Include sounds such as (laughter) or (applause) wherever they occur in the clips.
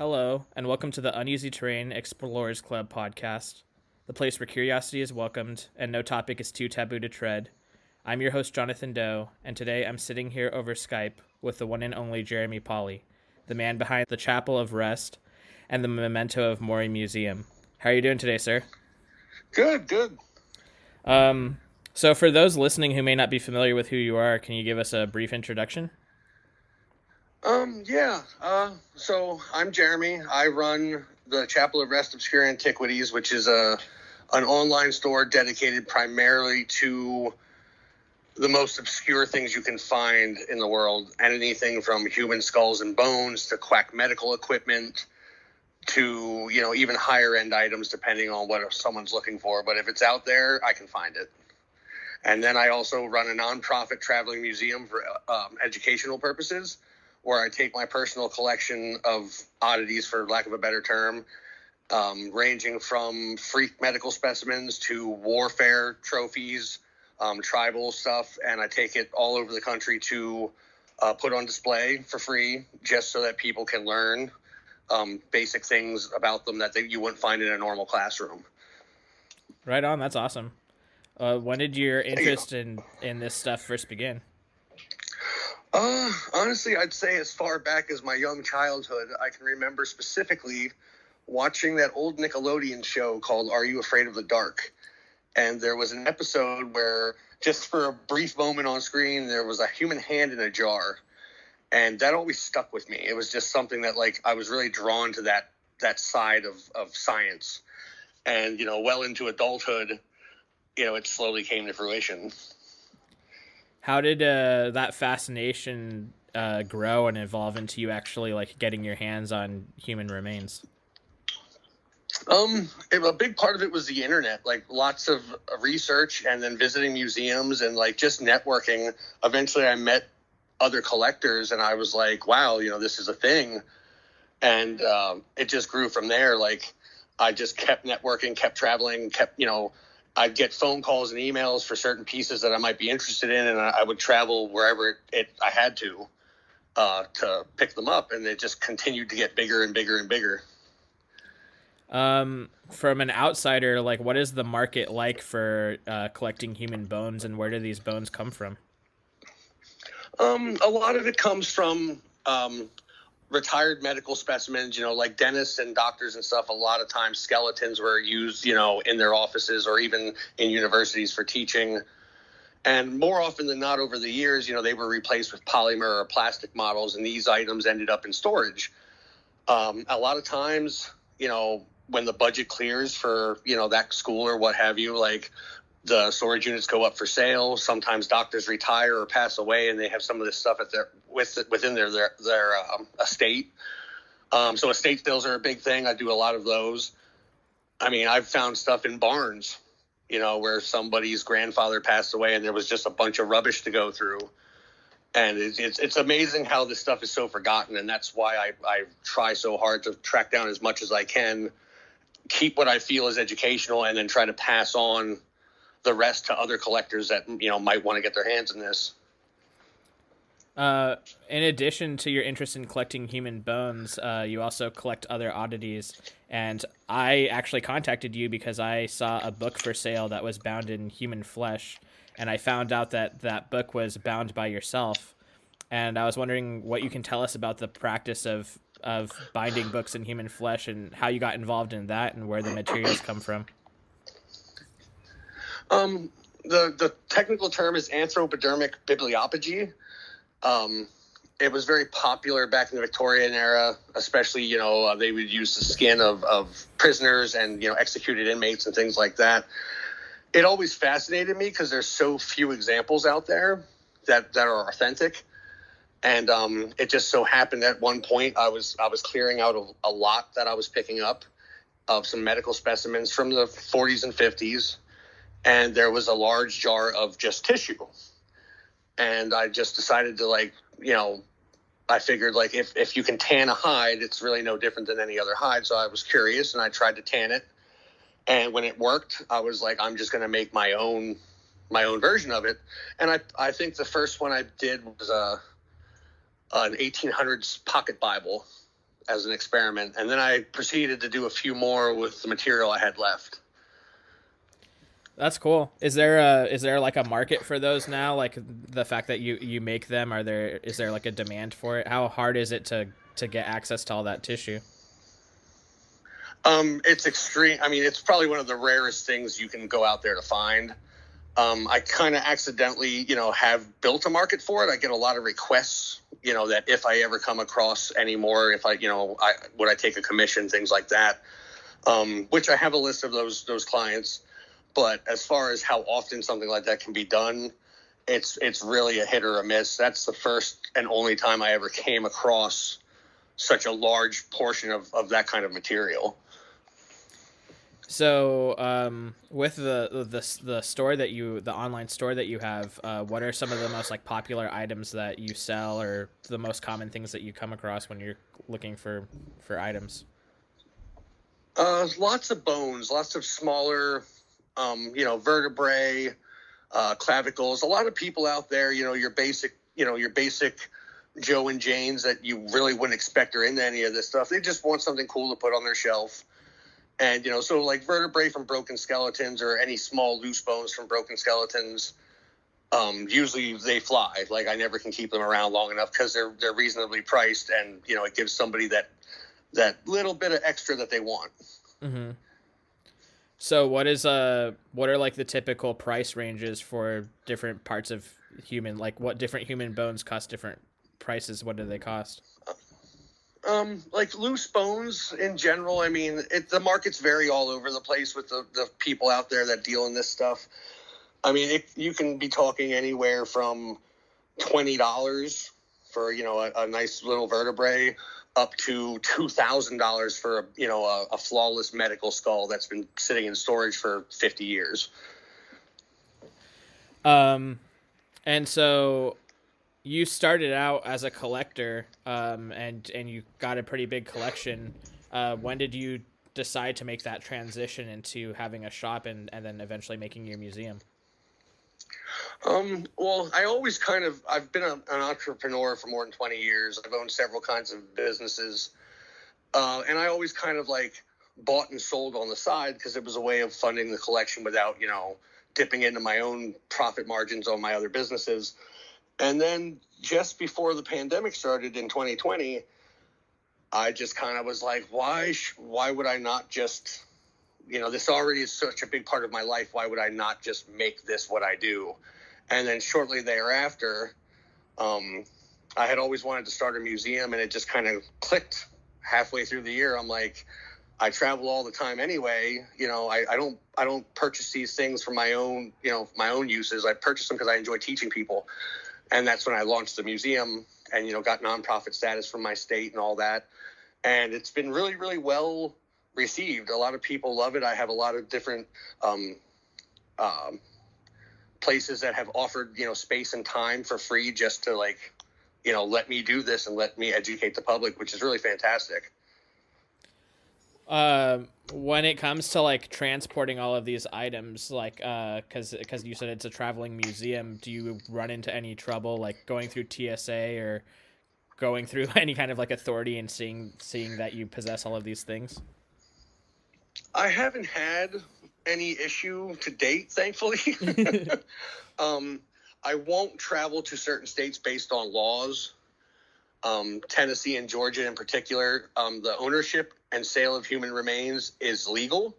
Hello, and welcome to the Uneasy Terrain Explorers Club podcast, the place where curiosity is welcomed and no topic is too taboo to tread. I'm your host, Jonathan Doe, and today I'm sitting here over Skype with the one and only Jeremy Pauley, the man behind the Chapel of Rest and the Memento of Mori Museum. How are you doing today, sir? Good, good. Um, so, for those listening who may not be familiar with who you are, can you give us a brief introduction? Um, yeah. Uh, so I'm Jeremy. I run the Chapel of Rest Obscure Antiquities, which is a an online store dedicated primarily to the most obscure things you can find in the world. Anything from human skulls and bones to quack medical equipment to you know even higher end items depending on what someone's looking for. But if it's out there, I can find it. And then I also run a nonprofit traveling museum for um, educational purposes where I take my personal collection of oddities, for lack of a better term, um, ranging from freak medical specimens to warfare trophies, um, tribal stuff, and I take it all over the country to uh, put on display for free, just so that people can learn um, basic things about them that they, you wouldn't find in a normal classroom. Right on. That's awesome. Uh, when did your interest in in this stuff first begin? Uh, honestly, I'd say as far back as my young childhood, I can remember specifically watching that old Nickelodeon show called Are You Afraid of the Dark? And there was an episode where, just for a brief moment on screen, there was a human hand in a jar. And that always stuck with me. It was just something that, like, I was really drawn to that that side of, of science. And, you know, well into adulthood, you know, it slowly came to fruition. How did uh, that fascination uh, grow and evolve into you actually like getting your hands on human remains? Um, it, a big part of it was the internet, like lots of research and then visiting museums and like just networking. Eventually, I met other collectors and I was like, wow, you know, this is a thing. And um, it just grew from there. Like, I just kept networking, kept traveling, kept, you know, I'd get phone calls and emails for certain pieces that I might be interested in, and I would travel wherever it, it I had to uh, to pick them up, and it just continued to get bigger and bigger and bigger. Um, from an outsider, like, what is the market like for uh, collecting human bones, and where do these bones come from? Um, a lot of it comes from um, retired medical specimens, you know, like dentists and doctors and stuff, a lot of times skeletons were used, you know, in their offices or even in universities for teaching. And more often than not, over the years, you know, they were replaced with polymer or plastic models, and these items ended up in storage. Um, a lot of times, you know, when the budget clears for, you know, that school or what have you, like the storage units go up for sale. Sometimes doctors retire or pass away, and they have some of this stuff at their with within their their, their um, estate. Um, so estate sales are a big thing. I do a lot of those. I mean, I've found stuff in barns, you know, where somebody's grandfather passed away, and there was just a bunch of rubbish to go through. And it's it's, it's amazing how this stuff is so forgotten, and that's why I I try so hard to track down as much as I can, keep what I feel is educational, and then try to pass on the rest to other collectors that you know might want to get their hands in this. Uh, in addition to your interest in collecting human bones, uh, you also collect other oddities. And I actually contacted you because I saw a book for sale that was bound in human flesh, and I found out that that book was bound by yourself. And I was wondering what you can tell us about the practice of of binding books in human flesh and how you got involved in that and where the materials come from. Um, the the technical term is anthropodermic bibliopegy. Um, it was very popular back in the Victorian era, especially you know uh, they would use the skin of, of prisoners and you know executed inmates and things like that. It always fascinated me because there's so few examples out there that that are authentic, and um, it just so happened at one point I was I was clearing out a, a lot that I was picking up of some medical specimens from the 40s and 50s and there was a large jar of just tissue. And I just decided to like, you know, I figured like if, if you can tan a hide, it's really no different than any other hide. So I was curious and I tried to tan it. And when it worked, I was like, I'm just to make my own, my own version of it. And I, I think the first one I did was a, uh, an 1800s pocket Bible as an experiment, and then I proceeded to do a few more with the material I had left. That's cool. Is there a is there like a market for those now? Like the fact that you you make them, are there is there like a demand for it? How hard is it to to get access to all that tissue? Um, it's extreme. I mean, it's probably one of the rarest things you can go out there to find. Um, I kind of accidentally, you know, have built a market for it. I get a lot of requests, you know, that if I ever come across any more, if I, you know, I would I take a commission, things like that. Um, which I have a list of those those clients. But as far as how often something like that can be done, it's it's really a hit or a miss. That's the first and only time I ever came across such a large portion of, of that kind of material. So, um, with the, the the store that you the online store that you have, uh, what are some of the most like popular items that you sell, or the most common things that you come across when you're looking for for items? Uh, lots of bones, lots of smaller, um, you know, vertebrae, uh, clavicles. A lot of people out there, you know, your basic, you know, your basic Joe and Janes that you really wouldn't expect are into any of this stuff. They just want something cool to put on their shelf. And, you know, so like vertebrae from broken skeletons or any small loose bones from broken skeletons, um, usually they fly. Like I never can keep them around long enough because they're, they're reasonably priced and, you know, it gives somebody that, that little bit of extra that they want. Mm-hmm. So what is uh what are like the typical price ranges for different parts of human like what different human bones cost different prices what do they cost? Um, like loose bones in general. I mean, it, the markets vary all over the place with the, the people out there that deal in this stuff. I mean, it, you can be talking anywhere from twenty dollars for you know a, a, nice little vertebrae up to two thousand dollars for a, you know a, a flawless medical skull that's been sitting in storage for fifty years. Um, and so you started out as a collector, um, and and you got a pretty big collection. Uh, when did you decide to make that transition into having a shop and and then eventually making your museum? Um, well, I always kind of I've been a, an entrepreneur for more than twenty years. I've owned several kinds of businesses, uh, and I always kind of like bought and sold on the side because it was a way of funding the collection without you know dipping into my own profit margins on my other businesses. And then just before the pandemic started in 2020, I just kind of was like, why, why would I not just, you know, this already is such a big part of my life. Why would I not just make this what I do? And then shortly thereafter, um, I had always wanted to start a museum and it just kind of clicked halfway through the year. I'm like, I travel all the time anyway. You know, I, I don't I don't purchase these things for my own you know my own uses. I purchase them because I enjoy teaching people and that's when I launched the museum and you know got nonprofit status from my state and all that. And it's been really, really well received. A lot of people love it. I have a lot of different um, um, places that have offered you know space and time for free just to like you know let me do this and let me educate the public, which is really fantastic. Um, when it comes to like transporting all of these items, like uh, because because you said it's a traveling museum, do you run into any trouble like going through TSA or going through (laughs) any kind of like authority and seeing seeing that you possess all of these things? I haven't had any issue to date, thankfully. (laughs) um, I won't travel to certain states based on laws um, Tennessee and Georgia in particular, um, the ownership and sale of human remains is legal,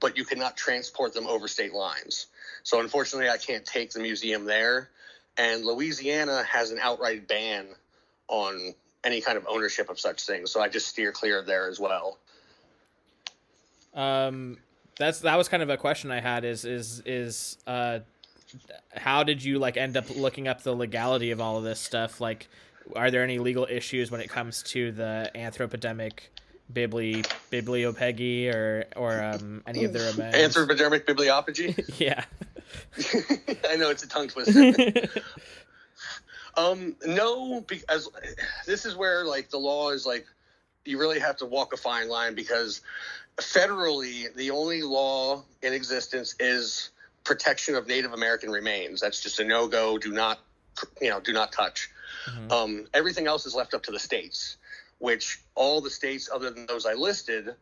but you cannot transport them over state lines. So unfortunately, I can't take the museum there. And Louisiana has an outright ban on any kind of ownership of such things. So I just steer clear of there as well. Um, that's that was kind of a question I had. Is is is uh, how did you like end up looking up the legality of all of this stuff? Like, are there any legal issues when it comes to the anthropodemic bibli bibliopegy or or um, any of the (laughs) remains? Anthropodermic bibliopegy. (laughs) yeah, (laughs) I know it's a tongue twister. um, no, because this is where like the law is like you really have to walk a fine line because federally the only law in existence is protection of Native American remains. That's just a no go. Do not you know do not touch. Mm-hmm. Um, everything else is left up to the states, which all the states other than those I listed,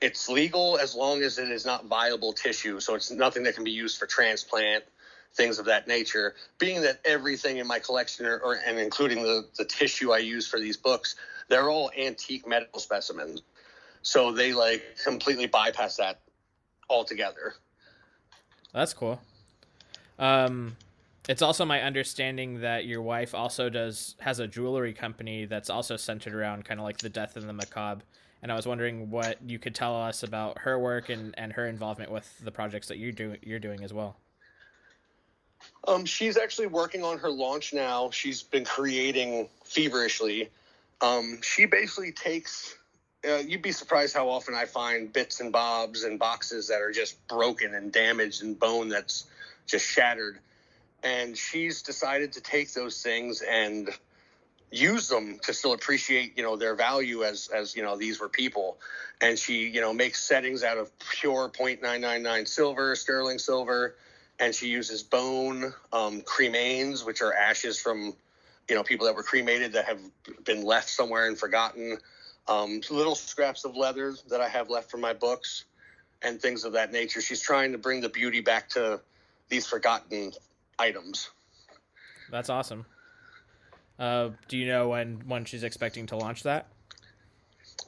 it's legal as long as it is not viable tissue. So it's nothing that can be used for transplant, things of that nature. Being that everything in my collection, or, and including the the tissue I use for these books, they're all antique medical specimens. So they like completely bypass that altogether. That's cool. Um, it's also my understanding that your wife also does has a jewelry company that's also centered around kind of like the death and the macabre. And I was wondering what you could tell us about her work and, and her involvement with the projects that you do you're doing as well. Um, she's actually working on her launch now. She's been creating feverishly. Um, she basically takes. Uh, you'd be surprised how often I find bits and bobs and boxes that are just broken and damaged and bone that's just shattered. And she's decided to take those things and use them to still appreciate, you know, their value as as you know these were people. And she, you know, makes settings out of pure 0.999 silver, sterling silver, and she uses bone um, cremains, which are ashes from you know people that were cremated that have been left somewhere and forgotten. Um, little scraps of leather that i have left from my books and things of that nature. She's trying to bring the beauty back to these forgotten items. That's awesome. Uh, do you know when when she's expecting to launch that?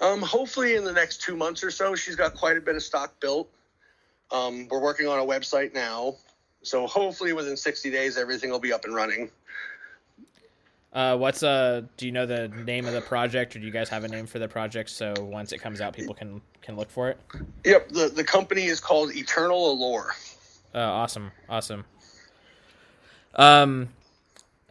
Um, hopefully in the next two months or so. She's got quite a bit of stock built. Um, we're working on a website now so hopefully within 60 days everything will be up and running uh, what's uh? Do you know the name of the project, or do you guys have a name for the project? So once it comes out, people can can look for it. Yep the the company is called Eternal Allure. Uh, awesome, awesome. Um,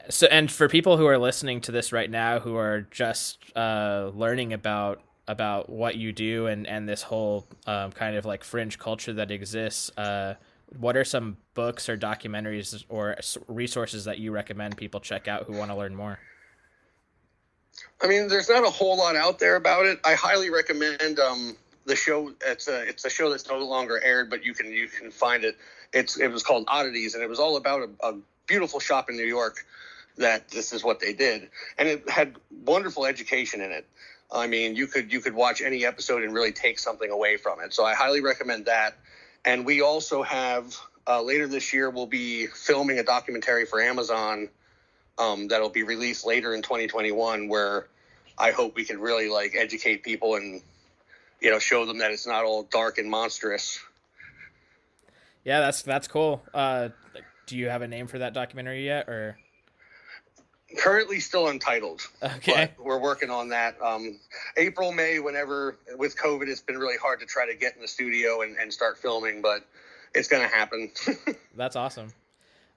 so and for people who are listening to this right now, who are just uh learning about about what you do and and this whole um, kind of like fringe culture that exists, uh, what are some books or documentaries or resources that you recommend people check out who want to learn more? I mean, there's not a whole lot out there about it. I highly recommend um, the show. It's a it's a show that's no longer aired, but you can you can find it. It's it was called Oddities, and it was all about a, a beautiful shop in New York that this is what they did, and it had wonderful education in it. I mean, you could you could watch any episode and really take something away from it. So I highly recommend that. And we also have uh, later this year, we'll be filming a documentary for Amazon um, that'll be released later in 2021, where I hope we can really like educate people and you know show them that it's not all dark and monstrous. Yeah, that's that's cool. Uh, do you have a name for that documentary yet, or? Currently still untitled. Okay. But we're working on that. Um, April, May, whenever with COVID, it's been really hard to try to get in the studio and, and start filming, but it's going to happen. (laughs) That's awesome.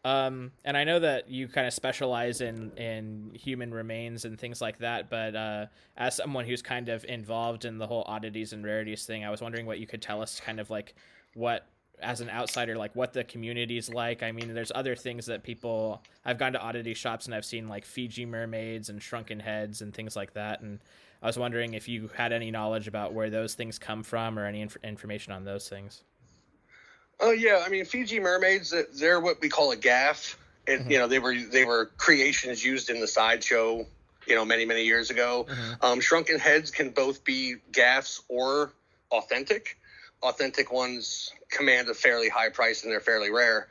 Um, and I know that you kind of specialize in, in human remains and things like that, but uh, as someone who's kind of involved in the whole oddities and rarities thing, I was wondering what you could tell us kind of like what as an outsider like what the community's like. I mean there's other things that people i've gone to oddity shops and i've seen like fiji mermaids and shrunken heads and things like that and i was wondering if you had any knowledge about where those things come from or any inf- information on those things. Oh yeah. I mean fiji mermaids they're what we call a gaff. And mm-hmm. you know they were they were creations used in the sideshow you know many many years ago. Mm-hmm. um, shrunken heads can both be gaffs or authentic authentic ones command a fairly high price and they're fairly rare.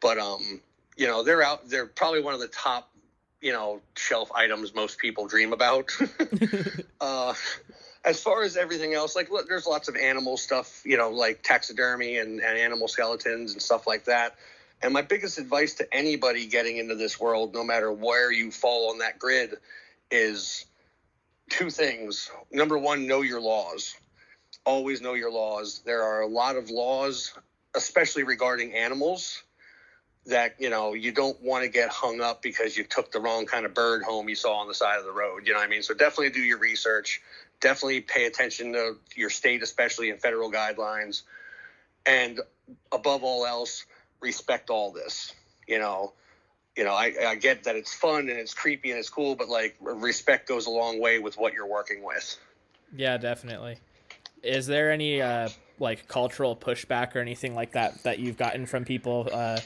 But um, you know, they're out. They're probably one of the top, you know, shelf items most people dream about. (laughs) (laughs) uh, as far as everything else, like look, there's lots of animal stuff, you know, like taxidermy and, and animal skeletons and stuff like that. And my biggest advice to anybody getting into this world, no matter where you fall on that grid, is two things. Number one, know your laws always know your laws. There are a lot of laws, especially regarding animals, that you know you don't want to get hung up because you took the wrong kind of bird home you saw on the side of the road. You know what I mean? So definitely do your research. Definitely pay attention to your state, especially in federal guidelines, and above all else, respect all this. You know, you know, I, I get that it's fun and it's creepy and it's cool, but like respect goes a long way with what you're working with. Yeah, definitely is there any uh, like cultural pushback or anything like that that you've gotten from people uh,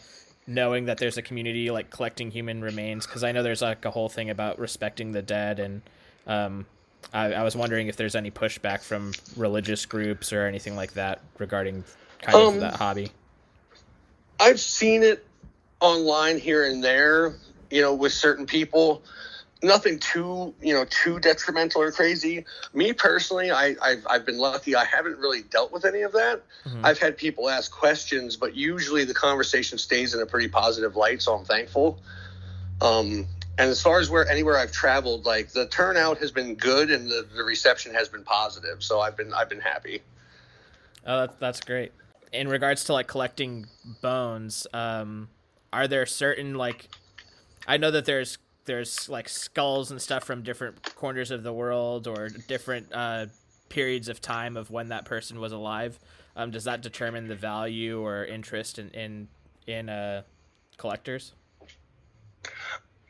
knowing that there's a community like collecting human remains? Because I know there's like a whole thing about respecting the dead and um, I, I, was wondering if there's any pushback from religious groups or anything like that regarding kind um, of that hobby. I've seen it online here and there, you know, with certain people. Nothing too, you know, too detrimental or crazy. Me personally, I, have I've been lucky. I haven't really dealt with any of that. Mm-hmm. I've had people ask questions, but usually the conversation stays in a pretty positive light, so I'm thankful. Um, and as far as where anywhere I've traveled, like the turnout has been good and the, the reception has been positive. So I've been I've been happy. Oh, that's that's great. In regards to like collecting bones, um, are there certain like I know that there's there's like skulls and stuff from different corners of the world or different uh, periods of time of when that person was alive. Um, does that determine the value or interest in in in uh, collectors?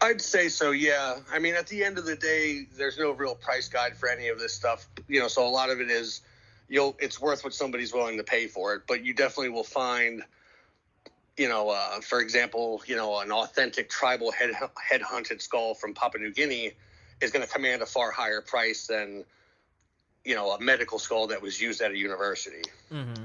I'd say so, yeah. I mean, at the end of the day, there's no real price guide for any of this stuff, you know. So a lot of it is, you'll it's worth what somebody's willing to pay for it. But you definitely will find, you know, uh, for example, you know, an authentic tribal head skull from Papua New Guinea is going to command a far higher price than, you know, a medical skull that was used at a university. Mm-hmm.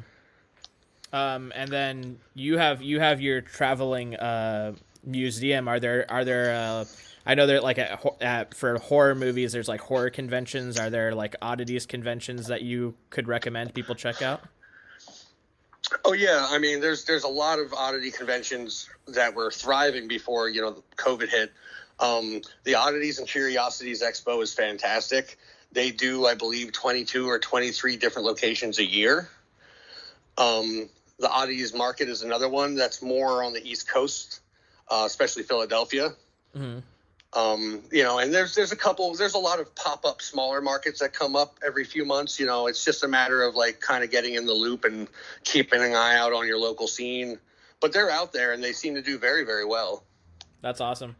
Um, and then you have you have your traveling. Uh museum are there are there uh, I know there like at, at, for horror movies there's like horror conventions are there like oddities conventions that you could recommend people check out Oh yeah, I mean there's there's a lot of oddity conventions that were thriving before, you know, COVID hit. Um, the Oddities and Curiosities Expo is fantastic. They do, I believe, 22 or 23 different locations a year. Um, the Oddities Market is another one that's more on the East Coast uh, especially Philadelphia. Mm-hmm. Um, you know, and there's there's a couple there's a lot of pop up smaller markets that come up every few months. You know, it's just a matter of like kind of getting in the loop and keeping an eye out on your local scene. But they're out there and they seem to do very very well. That's awesome.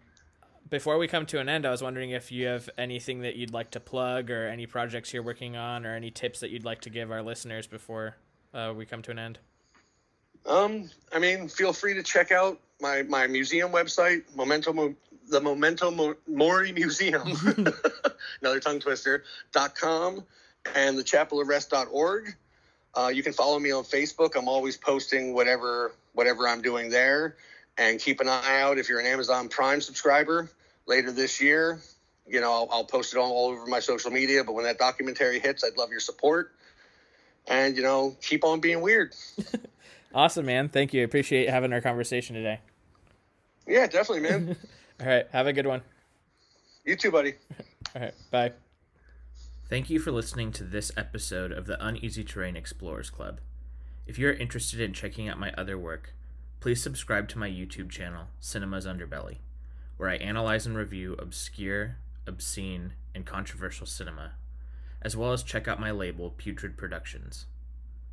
Before we come to an end, I was wondering if you have anything that you'd like to plug or any projects you're working on or any tips that you'd like to give our listeners before uh, we come to an end. Um, I mean, feel free to check out my my museum website, Memento the Memento Mori Museum, (laughs) (laughs) another tongue twister dot com, and the chapelofrest.org. Uh, you can follow me on Facebook. I'm always posting whatever whatever I'm doing there, and keep an eye out if you're an Amazon Prime subscriber later this year. You know, I'll, I'll post it all, all over my social media. But when that documentary hits, I'd love your support. And you know, keep on being weird. (laughs) awesome, man. Thank you. I appreciate having our conversation today. Yeah, definitely, man. All right. Have a good one. You too, buddy. (laughs) All right. Bye. Thank you for listening to this episode of the Uneasy Terrain Explorers Club. If you're interested in checking out my other work, please subscribe to my YouTube channel, Cinema's Underbelly, where I analyze and review obscure, obscene, and controversial cinema, as well as check out my label, Putrid Productions.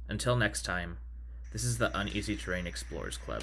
Until next time, this is the Uneasy Terrain Explorers Club.